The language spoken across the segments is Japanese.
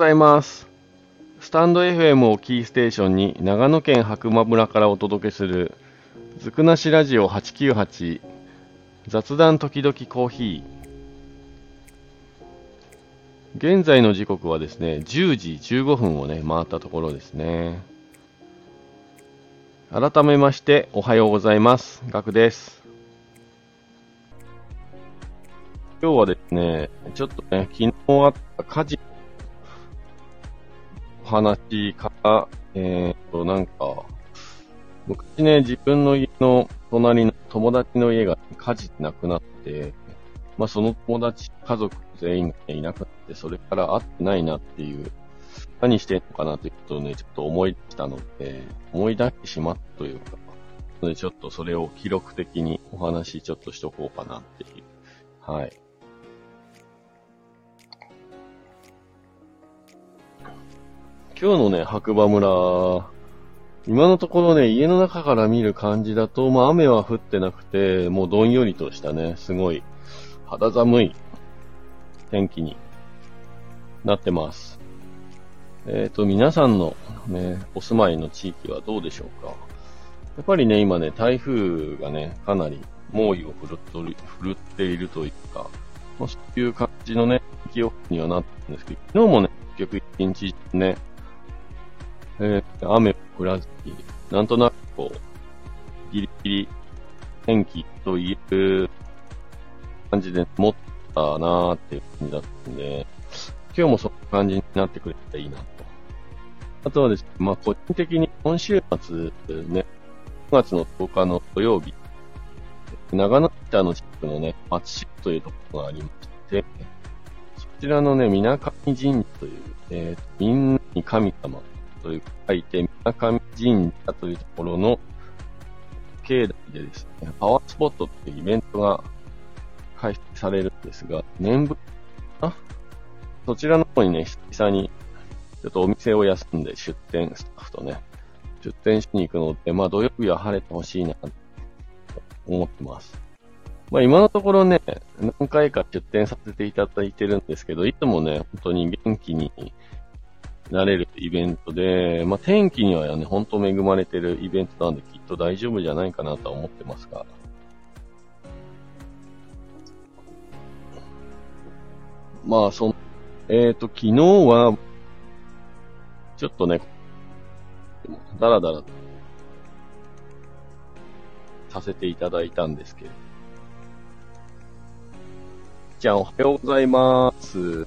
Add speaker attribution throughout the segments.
Speaker 1: ざいます。スタンド FM をキーステーションに長野県白馬村からお届けするずくなしラジオ898雑談時々コーヒー。現在の時刻はですね、10時15分をね、回ったところですね。改めまして、おはようございます。ガクです。今日はですね、ちょっとね、昨日あった火事お話から、えー、と、なんか、昔ね、自分の家の隣の友達の家が火事で亡くなって、まあその友達、家族全員がいなくなって、それから会ってないなっていう、何してんのかなということをね、ちょっと思い出したので、思い出してしまったというか、ちょっとそれを記録的にお話ちょっとしとこうかなっていう。はい。今日のね、白馬村、今のところね、家の中から見る感じだと、まあ雨は降ってなくて、もうどんよりとしたね、すごい肌寒い天気になってます。えっ、と、皆さんのね、お住まいの地域はどうでしょうか？やっぱりね、今ね、台風がね、かなり猛威を振るっとる振るっているというか、まあ、そういう感じのね、気温にはなってるんですけど、昨日もね、結局一日ね、えー雨を降らずに、なんとなくこう、ギリギリ天気と言える感じで持ったなーっていう感じだったんで、今日もそんな感じになってくれたらいいなと。あとはですね、まあ個人的に今週末ね、9月の10日の土曜日、長野北の地区のね、松市というところがありまして、そちらのね、みなかみ神社という、えーと、みんなに神様という書いて、みなかみ神社というところの境内でですね、パワースポットっていうイベントが開催されるんですが、年ぶりかそちらの方にね、久々に、ちょっとお店を休んで出店、スタッフとね、出店しに行くので、まあ土曜日は晴れてほしいな、と思ってます。まあ今のところね、何回か出店させていただいてるんですけど、いつもね、本当に元気になれるイベントで、まあ天気にはね、本当恵まれてるイベントなんで、きっと大丈夫じゃないかなとは思ってますが。まあ、その、えっ、と、昨日は、ちょっとね、だらだらさせていただいたんですけど。じゃあ、おはようございます。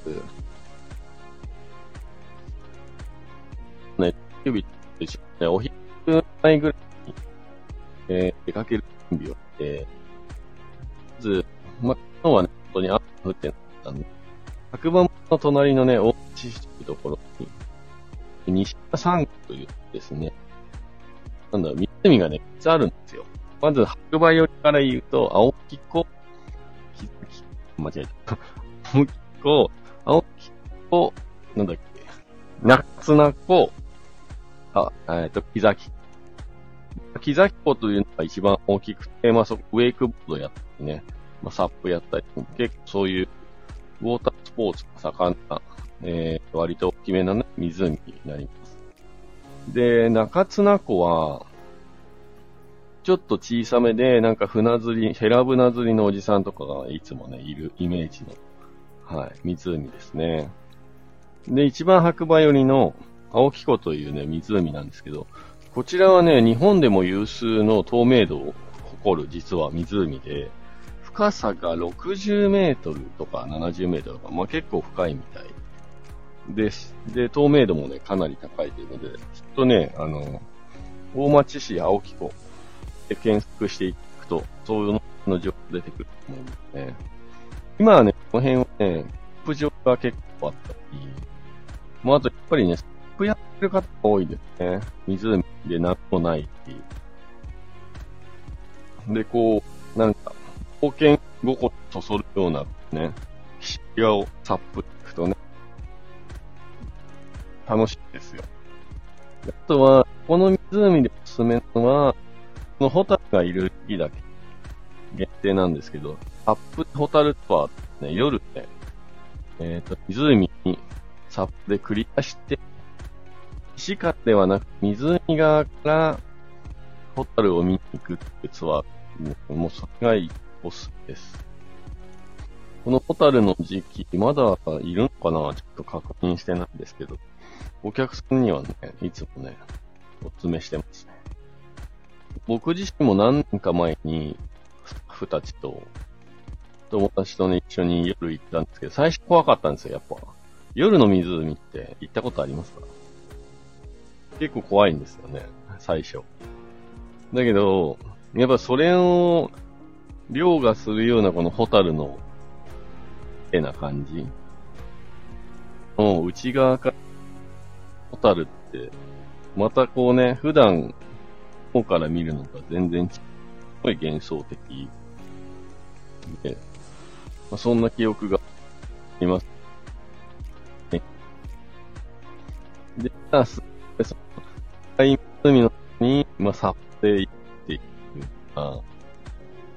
Speaker 1: ね、指で、お昼前ぐらいに、えー出かける準備をして、まず、ま、昨日はね、本当に雨降ってなかったんで、白馬の隣のね、大橋市というところに、西田山区というですね、なんだろう、湖がね、3つあるんですよ。まず、白馬寄りから言うと、青木湖、木崎、間違えた。青木湖、青木湖、なんだっけ、夏名湖、あ、えっ、と、木崎。木崎湖というのが一番大きくて、まあそこ、ウェイクボードやったりね、まあサップやったり、結構そういうウォータースポーツが盛んな、えー、割と大きめなね、湖になります。で、中津名湖は、ちょっと小さめで、なんか船釣り、ヘラ船釣りのおじさんとかがいつもね、いるイメージの、はい、湖ですね。で、一番白馬寄りの青木湖というね、湖なんですけど、こちらはね、日本でも有数の透明度を誇る、実は湖で、深さが60メートルとか70メートルとか、まあ結構深いみたいです。で、透明度もね、かなり高いというので、きっとね、あの、大町市青木湖で検索していくと、そういうの情報出てくると思うんですね。今はね、この辺はね、プ場が結構あったり、まああとやっぱりね、プやってる方が多いですね。湖で何もないっていう。で、こう、なんか、冒険ごこそそるようなね、視野をサップいくとね、楽しいですよ。あとは、この湖でおすすめのは、このホタルがいる日だけ限定なんですけど、アップホタルツアーね、夜ね、えっ、と、湖にサップでクリアして、石川ではなく湖側からホタルを見に行くってツアー、もうそれがいいおすです。このホタルの時期、まだいるのかなちょっと確認してないんですけど、お客さんにはね、いつもね、お勧めしてますね。僕自身も何年か前に、スタッフたちと、友達とね、一緒に夜行ったんですけど、最初怖かったんですよ、やっぱ。夜の湖って行ったことありますか？結構怖いんですよね、最初。だけど、やっぱそれを、凌駕するようなこのホタルの絵な感じ。もう内側からホタルって、またこうね、普段、方から見るのが全然すごい幻想的で、まあ、そんな記憶があります。で、まあ、その、海のに、まあ、去っていっていく。あ、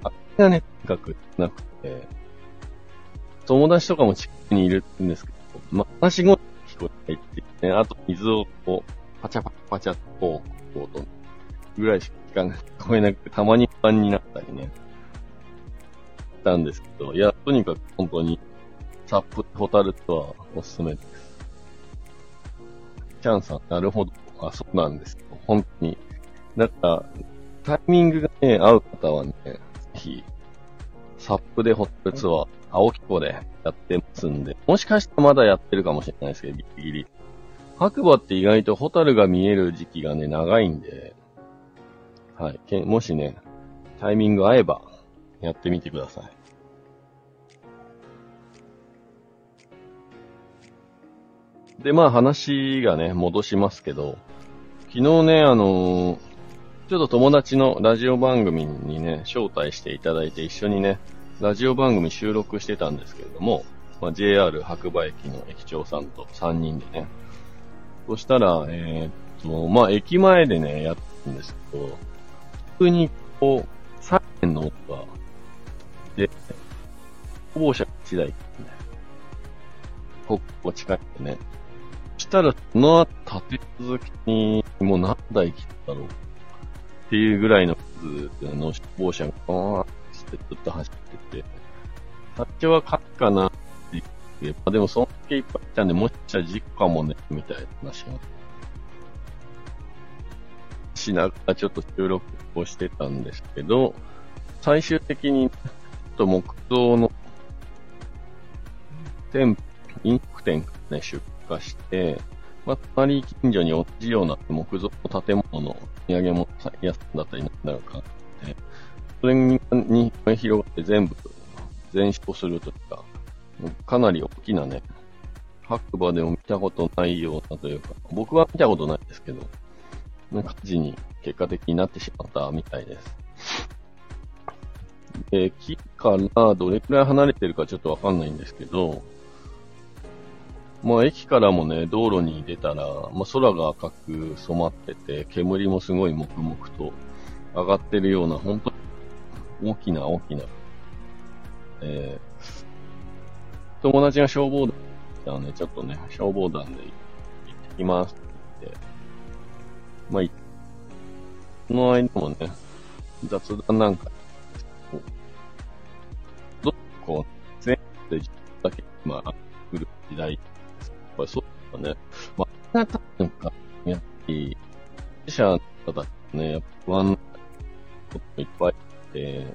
Speaker 1: あれがね、とにかくなくて、友達とかも近くにいるんですけど、まあ、話し声聞こえないっていうね、あと水をこう、パチャパチャパチャとこう、こうと、ぐらいしか聞かない、聞こえなくて、たまに不安になったりね、したんですけど、いや、とにかく本当に、サップホタルとはおすすめです。チャンさん、なるほど。あ、そうなんですけど、本当に。なんか、タイミングがね、合う方はね、ぜひ、サップでホタルツアー、青木湖でやってますんで、もしかしてまだやってるかもしれないですけど、ギリギリ。白馬って意外とホタルが見える時期がね、長いんで、はい。もしね、タイミング合えば、やってみてください。で、まあ話がね、戻しますけど、昨日ね、あのー、ちょっと友達のラジオ番組にね、招待していただいて一緒にね、ラジオ番組収録してたんですけれども、まあ、JR 白馬駅の駅長さんと3人でね。そしたら、えー、っと、まあ、駅前でね、やったんですけど、普通にこう、サイレンの音が、で、消防車1台ね、ここ近いんでね。そしたら、その後立て続けに、もう何台来ただろうっていうぐらいの数の消防車が、ーってずっと走ってて、最初は勝つかなって言って、まあ、でもそんだけいっぱいいたんで、もしかしたら事故かもね、みたいな話が。しながらちょっと収録をしてたんですけど、最終的に、ちょっと木造の店舗、飲食店ね、出荷して、まあ、隣近所に同じような木造の建物の土産物屋さんだったりなんだろうかって、それに広がって全部全焼するというか、かなり大きなね、白馬でも見たことないようなというか、僕は見たことないですけど、火事に結果的になってしまったみたいです。で、木からどれくらい離れてるかちょっとわかんないんですけど、まあ駅からもね、道路に出たら、まあ空が赤く染まってて、煙もすごい黙々と上がってるような、本当大きな大きな、えー、友達が消防団だのね、ちょっとね、消防団で行ってきますって言って、まあ、その間もね、雑談なんか、こう、どっこう、全部で自分だけ、まあ、来る時代。ぱりそうだね。まあ、なたなんか、やっぱり、自社の方だとね、やっぱ不安なこといっぱいで、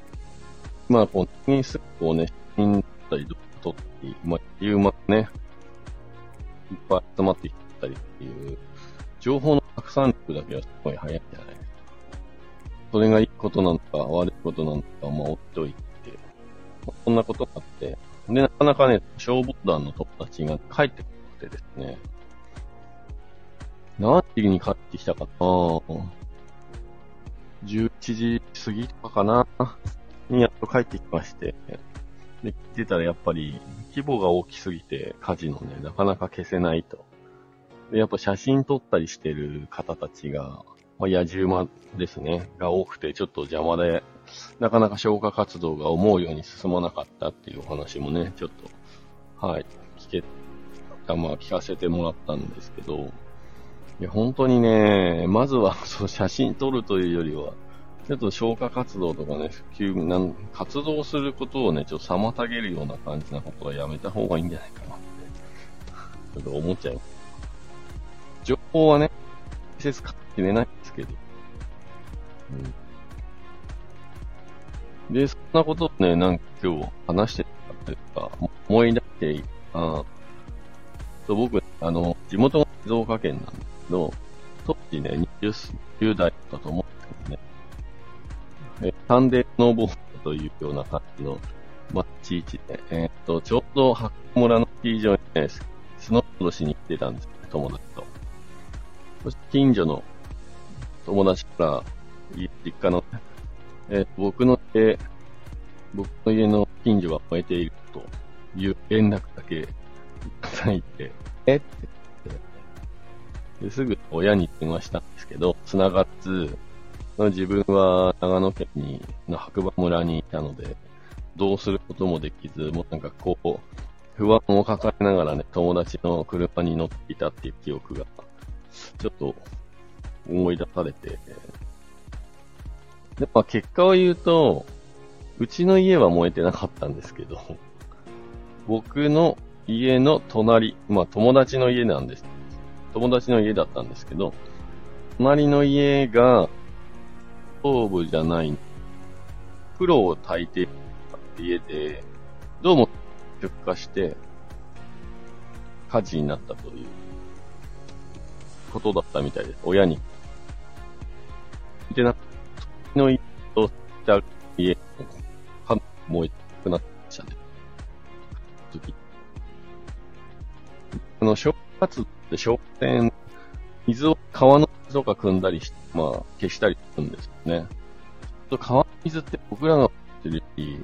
Speaker 1: まあ、こう、にすぐこうね、死んだり、とったり、まあ、いうまね、いっぱい集まってきたりっていう、情報の拡散力だけはすごい早いじゃないそれがいいことなのか、悪いことなのか、まあ、追っておいて、まあ、そんなことがあって、で、なかなかね、消防団の友達が帰ってくてですね、何時に帰ってきたかな。11時過ぎとかかな。にやっと帰ってきまして、で、来てたらやっぱり規模が大きすぎて火事のね、なかなか消せないと。で、やっぱ写真撮ったりしてる方たちが、まあ、野獣馬ですね、が多くてちょっと邪魔で、なかなか消火活動が思うように進まなかったっていうお話もね、ちょっと、はい、聞けかまあ聞かせてもらったんですけど、いや、本当にね、まずは、そう、写真撮るというよりは、ちょっと消火活動とかね、普及、なん、活動することをね、ちょっと妨げるような感じなことはやめた方がいいんじゃないかなって、ちょっと思っちゃう。情報はね、季節かってれないんですけど。うん。で、そんなことをね、なんか今日話してたというか、思い出して、あと僕、あの、地元が静岡県なんですけど、当時ね、20、10代だと思うんですけどね、えサンデースノーボードというような感じの、まあ、地域で、えー、っと、ちょうど白村のスキー場にね、スノーボードしに行ってたんですね、友達と。そして近所の友達から、実家の、えー、僕の家、僕の家の近所が燃えているという連絡だけいただいて、え？ってですぐ親に電話したんですけど、繋がっず、自分は長野県に、の白馬村にいたので、どうすることもできず、もうなんかこう、不安を抱えながらね、友達の車に乗っていたっていう記憶がちょっと思い出されて、で、まあ結果を言うと、うちの家は燃えてなかったんですけど、僕の家の隣、まあ友達の家なんです。友達の家だったんですけど、隣の家が、ストーブじゃない、風呂を炊いて家で、どうも出火して、火事になったということだったみたいです。親に。でな、の家としてある家、燃えなくなっちゃね。時。あの、消火活って消火栓、水を川の水とか汲んだりして、まあ、消したりするんですよね。と川の水って僕らが持ってるより、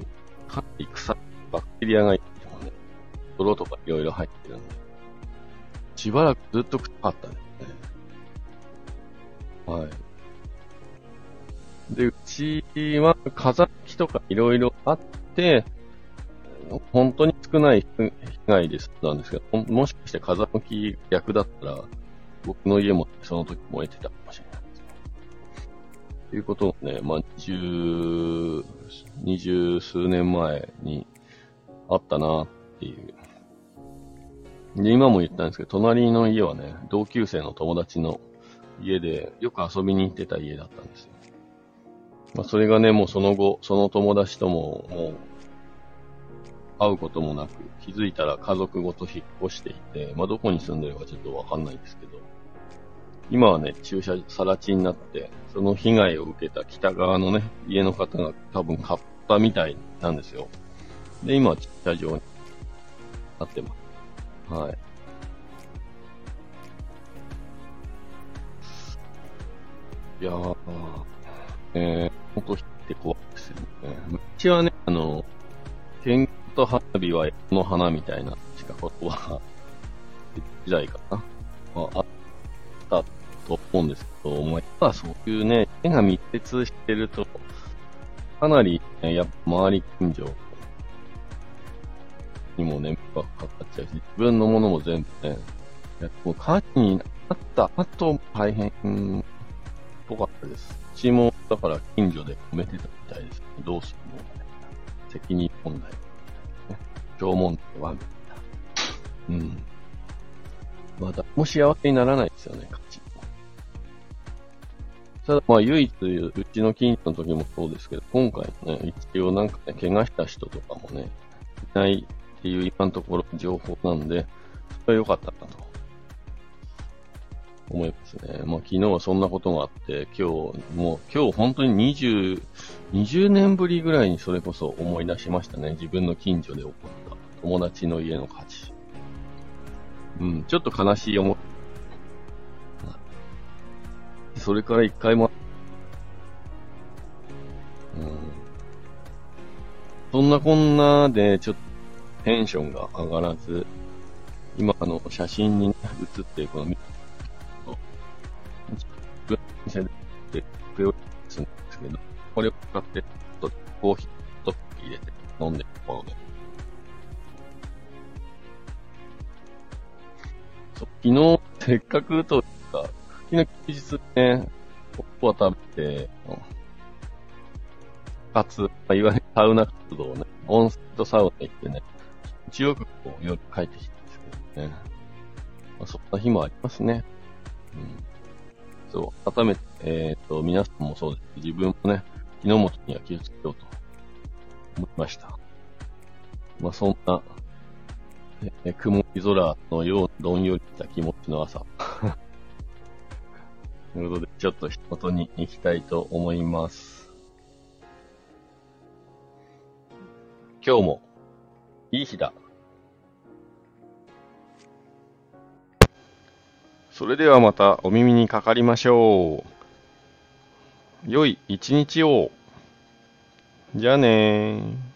Speaker 1: かなり腐バクテリアがいてもね、泥とかいろいろ入ってるんで、しばらくずっと臭かったですね。はい。で、うちは風きとかいろいろあって、本当に少ない被害ですなんですけど、もしかして風向き逆だったら、僕の家もその時燃えてたかもしれないです。ということをね、まあ、十、二十数年前にあったなっていう。で、今も言ったんですけど、隣の家はね、同級生の友達の家で、よく遊びに行ってた家だったんですよ。まあ、それがね、もうその後、その友達とも、もう、会うこともなく、気づいたら家族ごと引っ越していて、まあ、どこに住んでるかちょっとわかんないですけど、今はね、駐車さら地になって、その被害を受けた北側のね、家の方が多分買ったみたいなんですよ。で、今は駐車場になってます。はい。いやー、えー、ほんとって怖いですよね。うちはね、あの、天と花火はこの花みたいな、しかことは、時代かな。まあ、あったと思うんですけど、まあ、やっぱそういうね、絵が密接してると、かなり、ね、やっぱ周り近所にもね、迷惑かかっちゃうし、自分のものも全部ね、もう火事になった後大変ぽかったです。うちも、だから近所で褒めてたみたいですけ。どうするの？責任問題。縄文っては、みた。うん。まあ、誰も幸せにならないですよね、勝ち。ただ、まあ、唯一い、うちの近所の時もそうですけど、今回ね、一応なんかね、怪我した人とかもね、いないっていう今のところ情報なんで、それは良かったなと。思いますね。まあ、昨日はそんなことがあって、今日、もう、今日本当に20、20年ぶりぐらいにそれこそ思い出しましたね。自分の近所で起こった友達の家の火事。うん、ちょっと悲しい思い。それから一回も、うん。そんなこんなで、ちょっとテンションが上がらず、今あの写真に写ってこの店でくれするんですけど、これを使って、コーヒーと入れて飲んでるところで。昨日、せっかくというか、昨日休日ね、ポップは食べて、かつ、まあ、いわゆるサウナ活動をね、温泉とサウナ行ってね、気よくこう夜帰ってきたんですけどね。まあ、そんな日もありますね。うん。そう、改めて、えっ、ー、と、皆さんもそうです。自分もね、昨日の元には気をつけようと思いました。まあ、そんな、え曇り空のようどんよりした気持ちの朝。ということで、ちょっと仕事に行きたいと思います。今日も、いい日だ。それではまたお耳にかかりましょう。良い一日を。じゃあねー。